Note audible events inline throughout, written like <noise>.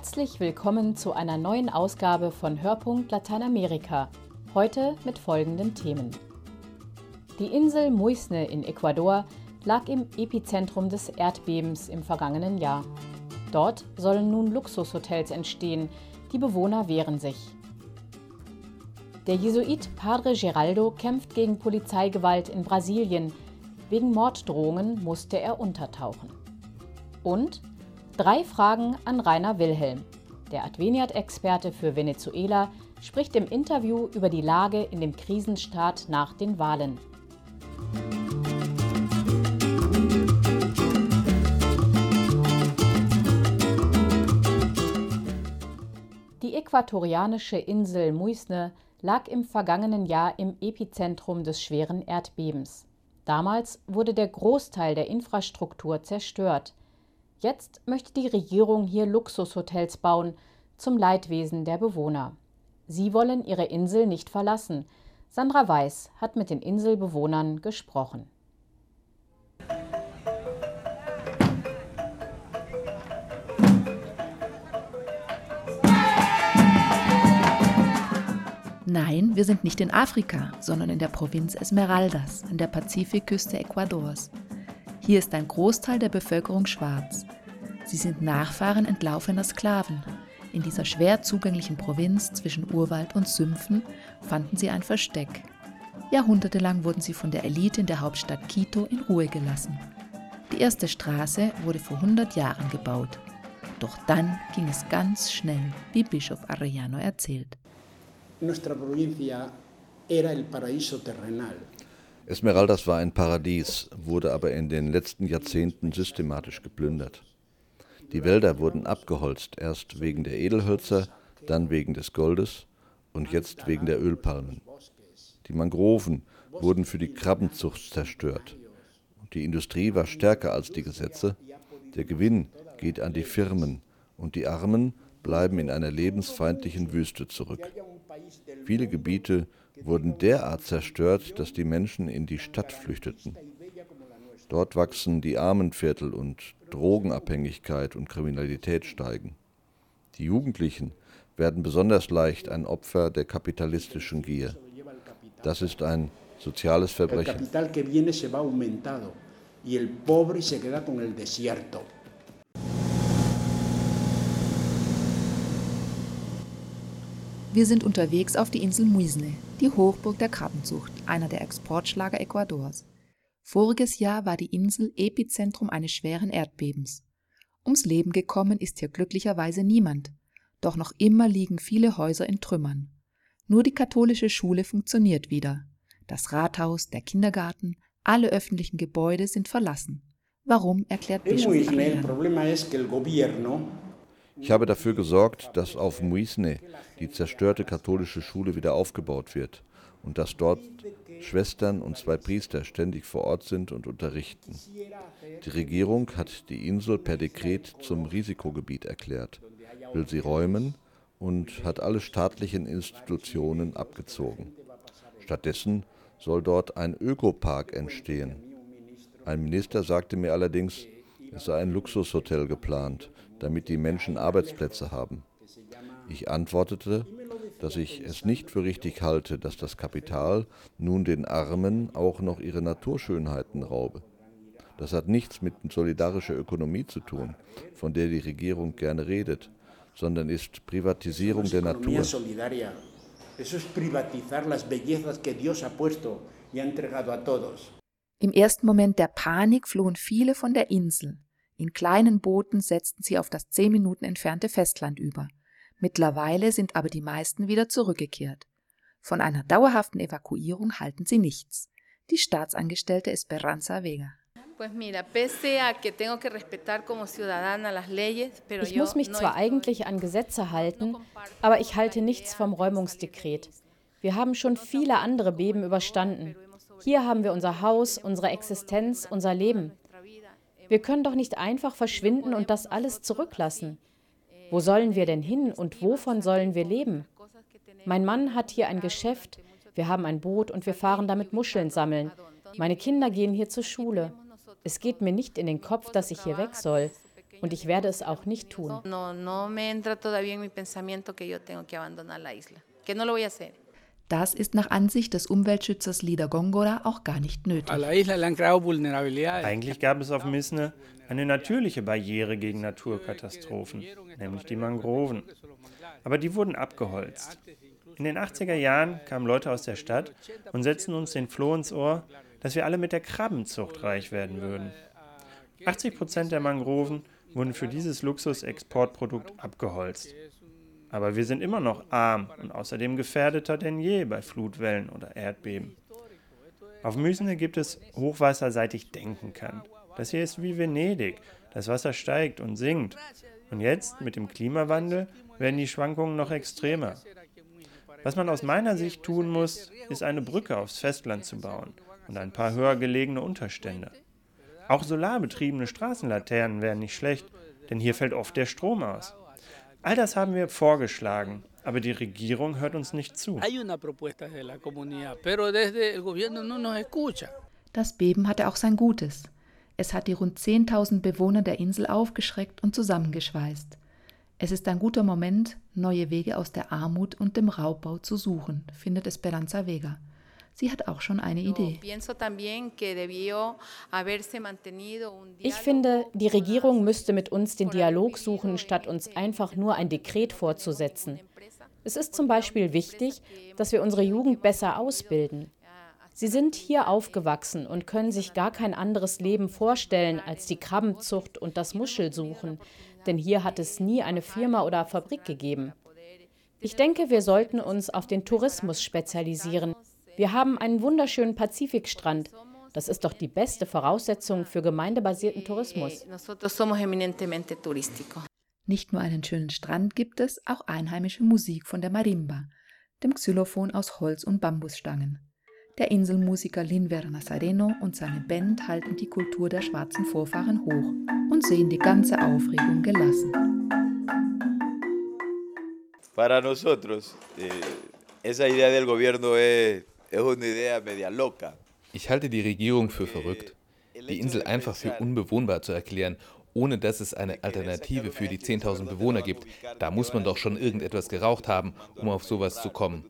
Herzlich willkommen zu einer neuen Ausgabe von Hörpunkt Lateinamerika. Heute mit folgenden Themen. Die Insel Muisne in Ecuador lag im Epizentrum des Erdbebens im vergangenen Jahr. Dort sollen nun Luxushotels entstehen, die Bewohner wehren sich. Der Jesuit Padre Geraldo kämpft gegen Polizeigewalt in Brasilien. Wegen Morddrohungen musste er untertauchen. Und drei Fragen an Rainer Wilhelm. Der Adveniat-Experte für Venezuela spricht im Interview über die Lage in dem Krisenstaat nach den Wahlen. Die äquatorianische Insel Muisne lag im vergangenen Jahr im Epizentrum des schweren Erdbebens. Damals wurde der Großteil der Infrastruktur zerstört. Jetzt möchte die Regierung hier Luxushotels bauen, zum Leidwesen der Bewohner. Sie wollen ihre Insel nicht verlassen. Sandra Weiß hat mit den Inselbewohnern gesprochen. Nein, wir sind nicht in Afrika, sondern in der Provinz Esmeraldas, an der Pazifikküste Ecuadors. Hier ist ein Großteil der Bevölkerung schwarz. Sie sind Nachfahren entlaufener Sklaven. In dieser schwer zugänglichen Provinz zwischen Urwald und Sümpfen fanden sie ein Versteck. Jahrhundertelang wurden sie von der Elite in der Hauptstadt Quito in Ruhe gelassen. Die erste Straße wurde vor 100 Jahren gebaut. Doch dann ging es ganz schnell, wie Bischof Arellano erzählt. Nuestra provincia era el paraíso. Esmeraldas war ein Paradies, wurde aber in den letzten Jahrzehnten systematisch geplündert. Die Wälder wurden abgeholzt, erst wegen der Edelhölzer, dann wegen des Goldes und jetzt wegen der Ölpalmen. Die Mangroven wurden für die Krabbenzucht zerstört. Die Industrie war stärker als die Gesetze. Der Gewinn geht an die Firmen und die Armen bleiben in einer lebensfeindlichen Wüste zurück. Viele Gebiete wurden derart zerstört, dass die Menschen in die Stadt flüchteten. Dort wachsen die Armenviertel und Drogenabhängigkeit und Kriminalität steigen. Die Jugendlichen werden besonders leicht ein Opfer der kapitalistischen Gier. Das ist ein soziales Verbrechen. Wir sind unterwegs auf die Insel Muisne, die Hochburg der Krabbenzucht, einer der Exportschlager Ecuadors. Voriges Jahr war die Insel Epizentrum eines schweren Erdbebens. Ums Leben gekommen ist hier glücklicherweise niemand, doch noch immer liegen viele Häuser in Trümmern. Nur die katholische Schule funktioniert wieder. Das Rathaus, der Kindergarten, alle öffentlichen Gebäude sind verlassen. Warum, erklärt Bischof ich habe dafür gesorgt, dass auf Muisne die zerstörte katholische Schule wieder aufgebaut wird und dass dort Schwestern und zwei Priester ständig vor Ort sind und unterrichten. Die Regierung hat die Insel per Dekret zum Risikogebiet erklärt, will sie räumen und hat alle staatlichen Institutionen abgezogen. Stattdessen soll dort ein Ökopark entstehen. Ein Minister sagte mir allerdings, es sei ein Luxushotel geplant, damit die Menschen Arbeitsplätze haben. Ich antwortete, dass ich es nicht für richtig halte, dass das Kapital nun den Armen auch noch ihre Naturschönheiten raube. Das hat nichts mit solidarischer Ökonomie zu tun, von der die Regierung gerne redet, sondern ist Privatisierung der Natur. Im ersten Moment der Panik flohen viele von der Insel. In kleinen Booten setzten sie auf das zehn Minuten entfernte Festland über. Mittlerweile sind aber die meisten wieder zurückgekehrt. Von einer dauerhaften Evakuierung halten sie nichts. Die Staatsangestellte Esperanza Vega. Ich muss mich zwar eigentlich an Gesetze halten, aber ich halte nichts vom Räumungsdekret. Wir haben schon viele andere Beben überstanden. Hier haben wir unser Haus, unsere Existenz, unser Leben. Wir können doch nicht einfach verschwinden und das alles zurücklassen. Wo sollen wir denn hin und wovon sollen wir leben? Mein Mann hat hier ein Geschäft, wir haben ein Boot und wir fahren damit Muscheln sammeln. Meine Kinder gehen hier zur Schule. Es geht mir nicht in den Kopf, dass ich hier weg soll. Und ich werde es auch nicht tun. Das ist nach Ansicht des Umweltschützers Lida Gongora auch gar nicht nötig. Eigentlich gab es auf Misne eine natürliche Barriere gegen Naturkatastrophen, nämlich die Mangroven. Aber die wurden abgeholzt. In den 80er Jahren kamen Leute aus der Stadt und setzten uns den Floh ins Ohr, dass wir alle mit der Krabbenzucht reich werden würden. 80 Prozent der Mangroven wurden für dieses Luxusexportprodukt abgeholzt. Aber wir sind immer noch arm und außerdem gefährdeter denn je bei Flutwellen oder Erdbeben. Auf Müsene gibt es Hochwasser, seit ich denken kann. Das hier ist wie Venedig. Das Wasser steigt und sinkt. Und jetzt, mit dem Klimawandel, werden die Schwankungen noch extremer. Was man aus meiner Sicht tun muss, ist eine Brücke aufs Festland zu bauen und ein paar höher gelegene Unterstände. Auch solarbetriebene Straßenlaternen wären nicht schlecht, denn hier fällt oft der Strom aus. All das haben wir vorgeschlagen, aber die Regierung hört uns nicht zu. Das Beben hatte auch sein Gutes. Es hat die rund 10.000 Bewohner der Insel aufgeschreckt und zusammengeschweißt. Es ist ein guter Moment, neue Wege aus der Armut und dem Raubbau zu suchen, findet Esperanza Vega. Sie hat auch schon eine Idee. Ich finde, die Regierung müsste mit uns den Dialog suchen, statt uns einfach nur ein Dekret vorzusetzen. Es ist zum Beispiel wichtig, dass wir unsere Jugend besser ausbilden. Sie sind hier aufgewachsen und können sich gar kein anderes Leben vorstellen als die Krabbenzucht und das Muschelsuchen, denn hier hat es nie eine Firma oder Fabrik gegeben. Ich denke, wir sollten uns auf den Tourismus spezialisieren. Wir haben einen wunderschönen Pazifikstrand. Das ist doch die beste Voraussetzung für gemeindebasierten Tourismus. Nicht nur einen schönen Strand gibt es, auch einheimische Musik von der Marimba, dem Xylophon aus Holz und Bambusstangen. Der Inselmusiker Linver Nazareno und seine Band halten die Kultur der schwarzen Vorfahren hoch und sehen die ganze Aufregung gelassen. Para nosotros, eh, esa idea del gobierno es <laughs> ich halte die Regierung für verrückt, die Insel einfach für unbewohnbar zu erklären, ohne dass es eine Alternative für die 10.000 Bewohner gibt. Da muss man doch schon irgendetwas geraucht haben, um auf sowas zu kommen.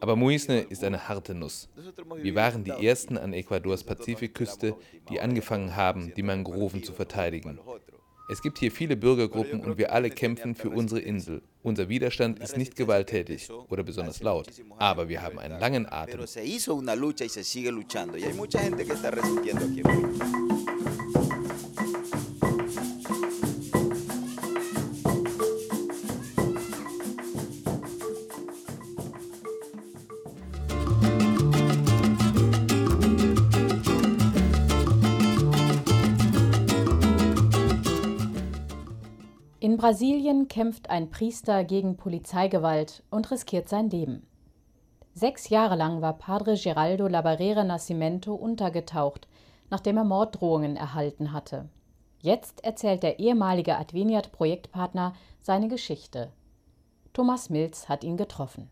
Aber Muisne ist eine harte Nuss. Wir waren die Ersten an Ecuadors Pazifikküste, die angefangen haben, die Mangroven zu verteidigen. Es gibt hier viele Bürgergruppen und wir alle kämpfen für unsere Insel. Unser Widerstand ist nicht gewalttätig oder besonders laut, aber wir haben einen langen Atem. Brasilien kämpft ein Priester gegen Polizeigewalt und riskiert sein Leben. Sechs Jahre lang war Padre Geraldo Labarera Nascimento untergetaucht, nachdem er Morddrohungen erhalten hatte. Jetzt erzählt der ehemalige Adveniat-Projektpartner seine Geschichte. Thomas Mills hat ihn getroffen.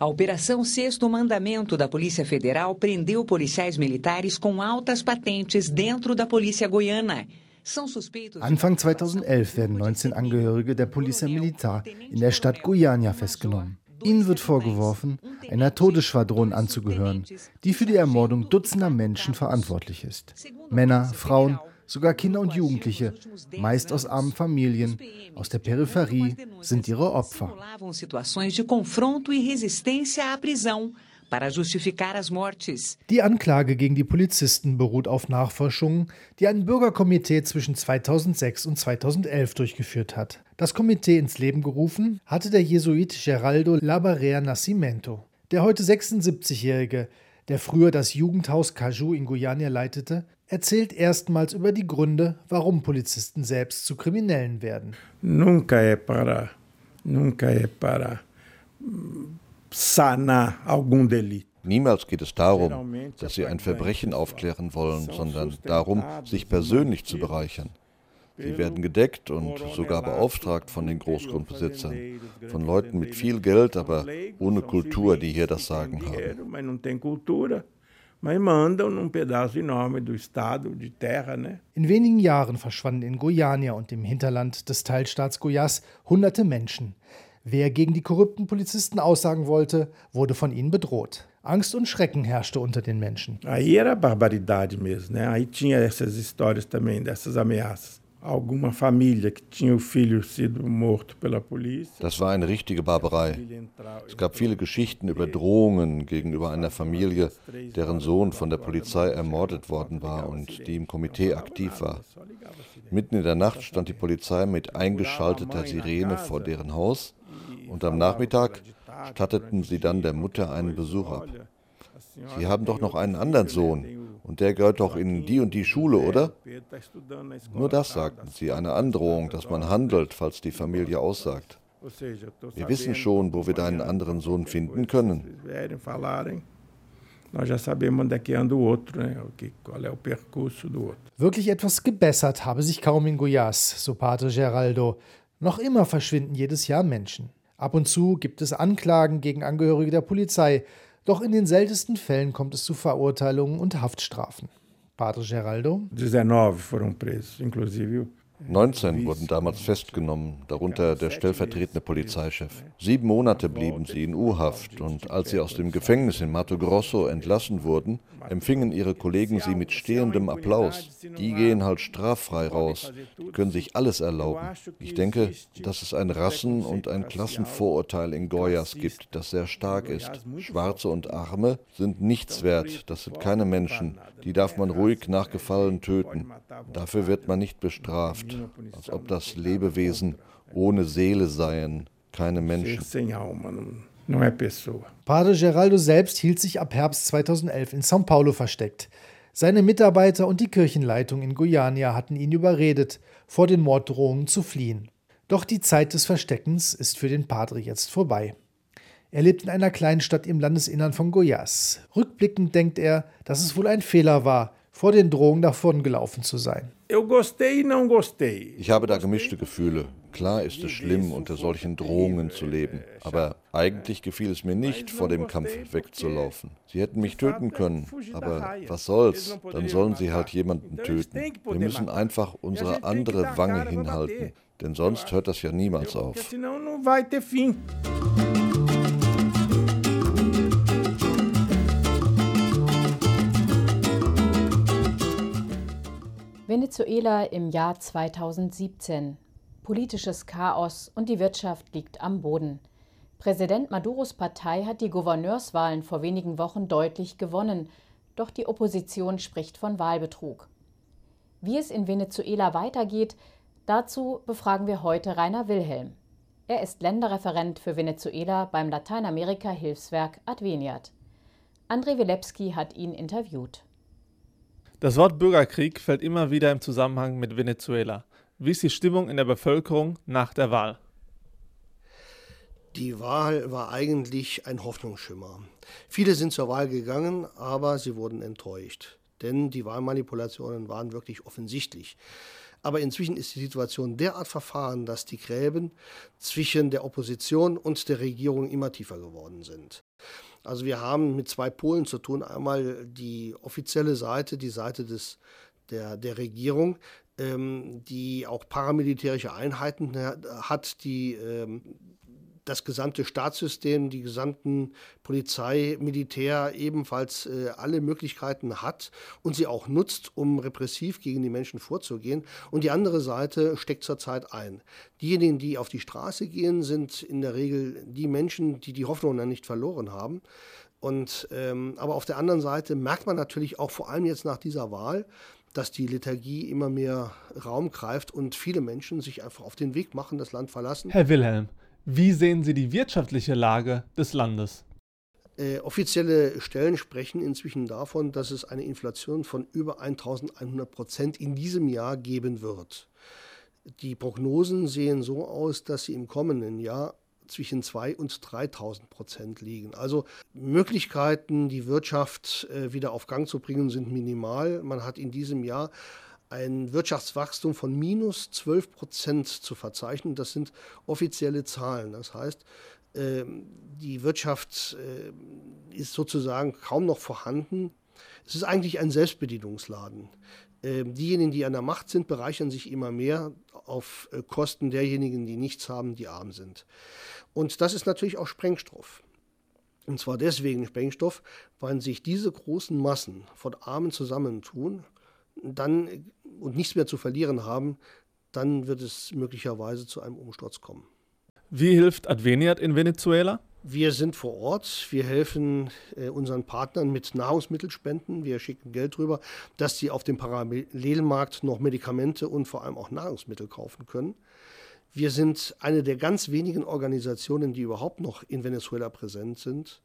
A Operação Sexto Mandamento da Polícia Federal prendeu policiais militares com altas patentes dentro da Polícia Goiana. Anfang 2011 werden 19 Angehörige der Polizia Militar in der Stadt Guyana festgenommen. Ihnen wird vorgeworfen, einer Todesschwadron anzugehören, die für die Ermordung Dutzender Menschen verantwortlich ist. Männer, Frauen, sogar Kinder und Jugendliche, meist aus armen Familien, aus der Peripherie, sind ihre Opfer. Die Anklage gegen die Polizisten beruht auf Nachforschungen, die ein Bürgerkomitee zwischen 2006 und 2011 durchgeführt hat. Das Komitee ins Leben gerufen hatte der Jesuit Geraldo Labarea Nascimento. Der heute 76-Jährige, der früher das Jugendhaus Caju in Guyana leitete, erzählt erstmals über die Gründe, warum Polizisten selbst zu Kriminellen werden. Nunca é para, nunca é para sanar algum delito. Niemals geht es darum, dass sie ein Verbrechen aufklären wollen, sondern darum, sich persönlich zu bereichern. Sie werden gedeckt und sogar beauftragt von den Großgrundbesitzern, von Leuten mit viel Geld, aber ohne Kultur, die hier das Sagen haben. In wenigen Jahren verschwanden in Goiânia und dem Hinterland des Teilstaats Goiás hunderte Menschen. Wer gegen die korrupten Polizisten aussagen wollte, wurde von ihnen bedroht. Angst und Schrecken herrschte unter den Menschen. Aí era barbaridade mesmo, né? Aí tinha essas histórias também dessas ameaças. Alguma família que tinha o filho sido morto pela polícia. Das war eine richtige Barbarei. Es gab viele Geschichten über Drohungen gegenüber einer Familie, deren Sohn von der Polizei ermordet worden war und die im Komitee aktiv war. Mitten in der Nacht stand die Polizei mit eingeschalteter Sirene vor deren Haus und am Nachmittag statteten sie dann der Mutter einen Besuch ab. Sie haben doch noch einen anderen Sohn und der gehört doch in die und die Schule, oder? Nur das sagten sie, eine Androhung, dass man handelt, falls die Familie aussagt. Wir wissen schon, wo wir deinen anderen Sohn finden können. Wirklich etwas gebessert habe sich kaum in Goiás, so Pater Geraldo. Noch immer verschwinden jedes Jahr Menschen. Ab und zu gibt es Anklagen gegen Angehörige der Polizei, doch in den seltensten Fällen kommt es zu Verurteilungen und Haftstrafen. Padre Geraldo? 19 foram presos, inclusive 19 wurden damals festgenommen, darunter der stellvertretende Polizeichef. Sieben Monate blieben sie in U-Haft und als sie aus dem Gefängnis in Mato Grosso entlassen wurden, empfingen ihre Kollegen sie mit stehendem Applaus. Die gehen halt straffrei raus, die können sich alles erlauben. Ich denke, dass es ein Rassen- und ein Klassenvorurteil in Goiás gibt, das sehr stark ist. Schwarze und Arme sind nichts wert, das sind keine Menschen, die darf man ruhig nach Gefallen töten. Dafür wird man nicht bestraft als ob das Lebewesen ohne Seele seien, keine Menschen. Padre Geraldo selbst hielt sich ab Herbst 2011 in São Paulo versteckt. Seine Mitarbeiter und die Kirchenleitung in Guyana hatten ihn überredet, vor den Morddrohungen zu fliehen. Doch die Zeit des Versteckens ist für den Padre jetzt vorbei. Er lebt in einer kleinen Stadt im Landesinnern von Goiás. Rückblickend denkt er, dass es wohl ein Fehler war, vor den Drohungen davongelaufen zu sein. E ich habe da gemischte Gefühle. Klar ist es schlimm, unter solchen Drohungen zu leben. Aber eigentlich gefiel es mir nicht, vor dem Kampf wegzulaufen. Sie hätten mich töten können. Aber was soll's? Dann sollen sie halt jemanden töten. Wir müssen einfach unsere andere Wange hinhalten. Denn sonst hört das ja niemals auf. Venezuela im Jahr 2017. Politisches Chaos und die Wirtschaft liegt am Boden. Präsident Maduros Partei hat die Gouverneurswahlen vor wenigen Wochen deutlich gewonnen, doch die Opposition spricht von Wahlbetrug. Wie es in Venezuela weitergeht, dazu befragen wir heute Rainer Wilhelm. Er ist Länderreferent für Venezuela beim Lateinamerika-Hilfswerk Adveniat. Andrei Wilepski hat ihn interviewt. Das Wort Bürgerkrieg fällt immer wieder im Zusammenhang mit Venezuela. Wie ist die Stimmung in der Bevölkerung nach der Wahl? Die Wahl war eigentlich ein Hoffnungsschimmer. Viele sind zur Wahl gegangen, aber sie wurden enttäuscht. Denn die Wahlmanipulationen waren wirklich offensichtlich. Aber inzwischen ist die Situation derart verfahren, dass die Gräben zwischen der Opposition und der Regierung immer tiefer geworden sind. Also wir haben mit zwei Polen zu tun. Einmal die offizielle Seite, die Seite des, der, der Regierung, ähm, die auch paramilitärische Einheiten hat, die ähm, das gesamte Staatssystem, die gesamten Polizei, Militär ebenfalls äh, alle Möglichkeiten hat und sie auch nutzt, um repressiv gegen die Menschen vorzugehen. Und die andere Seite steckt zurzeit ein. Diejenigen, die auf die Straße gehen, sind in der Regel die Menschen, die die Hoffnung dann nicht verloren haben. Und, ähm, aber auf der anderen Seite merkt man natürlich auch vor allem jetzt nach dieser Wahl, dass die Liturgie immer mehr Raum greift und viele Menschen sich einfach auf den Weg machen, das Land verlassen. Herr Wilhelm, wie sehen Sie die wirtschaftliche Lage des Landes? Äh, offizielle Stellen sprechen inzwischen davon, dass es eine Inflation von über 1100 Prozent in diesem Jahr geben wird. Die Prognosen sehen so aus, dass sie im kommenden Jahr zwischen 2.000 und 3.000 Prozent liegen. Also Möglichkeiten, die Wirtschaft äh, wieder auf Gang zu bringen, sind minimal. Man hat in diesem Jahr ein Wirtschaftswachstum von minus 12 Prozent zu verzeichnen. Das sind offizielle Zahlen. Das heißt, ähm, die Wirtschaft äh, ist sozusagen kaum noch vorhanden. Es ist eigentlich ein Selbstbedienungsladen. Ähm, diejenigen, die an der Macht sind, bereichern sich immer mehr auf äh, Kosten derjenigen, die nichts haben, die arm sind. Und das ist natürlich auch Sprengstoff. Und zwar deswegen Sprengstoff, weil sich diese großen Massen von Armen zusammentun dann, und nichts mehr zu verlieren haben, dann wird es möglicherweise zu einem Umsturz kommen. Wie hilft Adveniat in Venezuela? Wir sind vor Ort, wir helfen äh, unseren Partnern mit Nahrungsmittelspenden, wir schicken Geld rüber, dass sie auf dem Parallelmarkt noch Medikamente und vor allem auch Nahrungsmittel kaufen können. Wir sind eine der ganz wenigen Organisationen, die überhaupt noch in Venezuela präsent sind.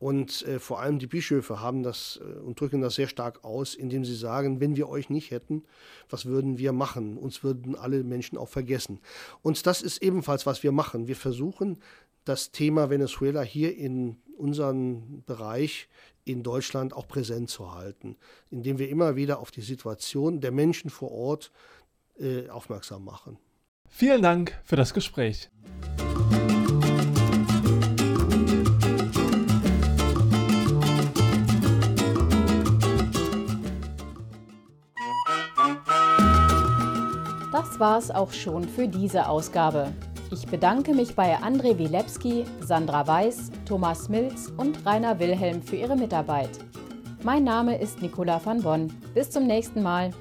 Und äh, vor allem die Bischöfe haben das äh, und drücken das sehr stark aus, indem sie sagen, wenn wir euch nicht hätten, was würden wir machen? Uns würden alle Menschen auch vergessen. Und das ist ebenfalls, was wir machen. Wir versuchen, das Thema Venezuela hier in unserem Bereich in Deutschland auch präsent zu halten, indem wir immer wieder auf die Situation der Menschen vor Ort äh, aufmerksam machen. Vielen Dank für das Gespräch. War's auch schon für diese Ausgabe. Ich bedanke mich bei André Wilepski, Sandra Weiß, Thomas Milz und Rainer Wilhelm für ihre Mitarbeit. Mein Name ist Nicola van Bonn. Bis zum nächsten Mal.